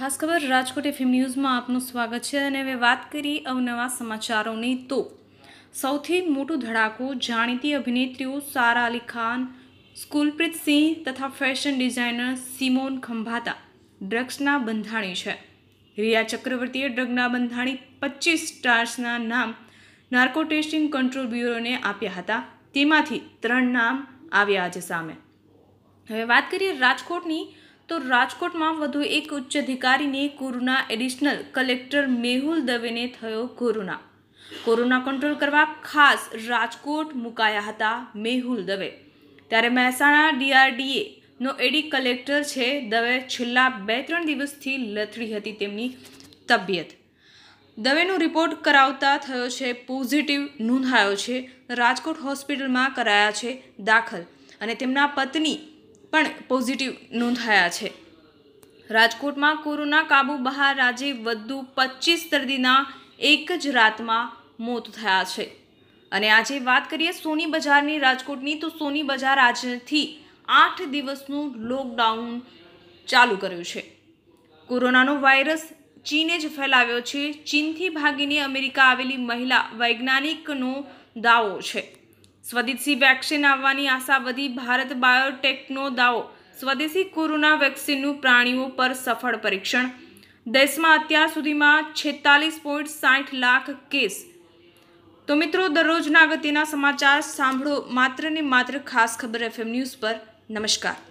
ખાસ ખબર, રાજકોટ એફએમ ન્યૂઝમાં આપનું સ્વાગત છે અને હવે વાત કરી અવનવા સમાચારોની તો સૌથી મોટું ધડાકો જાણીતી અભિનેત્રીઓ સારા અલી ખાન, સ્કૂલપ્રીત સિંહ તથા ફેશન ડિઝાઇનર સિમોન ખંભાતા ડ્રગ્સના બંધાણી છે. રિયા ચક્રવર્તીએ ડ્રગના બંધાણી પચીસ સ્ટાર્સના નામ નાર્કો ટેસ્ટિંગ કંટ્રોલ બ્યુરોને આપ્યા હતા. તેમાંથી ત્રણ નામ આવ્યા આજે સામે. હવે વાત કરીએ રાજકોટની તો રાજકોટમાં વધુ એક ઉચ્ચ અધિકારીને કોરોના એડિશનલ કલેક્ટર મેહુલ દવેને થયો કોરોના. કોરોના કંટ્રોલ કરવા ખાસ રાજકોટ મુકાયા હતા મેહુલ દવે. ત્યારે મહેસાણા ડીઆરડીએ નો એડી કલેક્ટર છે દવે છેલ્લા બે ત્રણ દિવસથી લથડી હતી તેમની તબિયત. દવેનો રિપોર્ટ કરાવતા થયો છે પોઝિટિવ નોંધાયો છે, રાજકોટ હોસ્પિટલમાં કરાયા છે દાખલ. અને તેમના પત્ની પણ પોઝિટિવ નોંધાયા છે. રાજકોટમાં કોરોના કાબુ બહાર આજે વધુ પચીસ દર્દીના એક જ રાતમાં મોત થયા છે. અને આજે વાત કરીએ સોની બજારની રાજકોટની, તો સોની બજાર આજથી આઠ દિવસનું લોકડાઉન ચાલુ કર્યું છે. કોરોનાનો વાયરસ ચીને જ ફેલાવ્યો છે. ચીનથી ભાગીને અમેરિકા આવેલી મહિલા વૈજ્ઞાનિકનો દાવો છે. સ્વદેશી વેક્સિન આવવાની આશા વધી, ભારત બાયોટેકનો દાવો. સ્વદેશી કોરોના વેક્સિનનું પ્રાણીઓ પર સફળ પરીક્ષણ. દેશમાં અત્યાર સુધીમાં છેતાલીસ પોઈન્ટ સાઠ લાખ કેસ. તો મિત્રો, દરરોજના અગત્યના સમાચાર સાંભળો માત્ર ને માત્ર ખાસ ખબર એફએમ ન્યૂઝ પર. નમસ્કાર.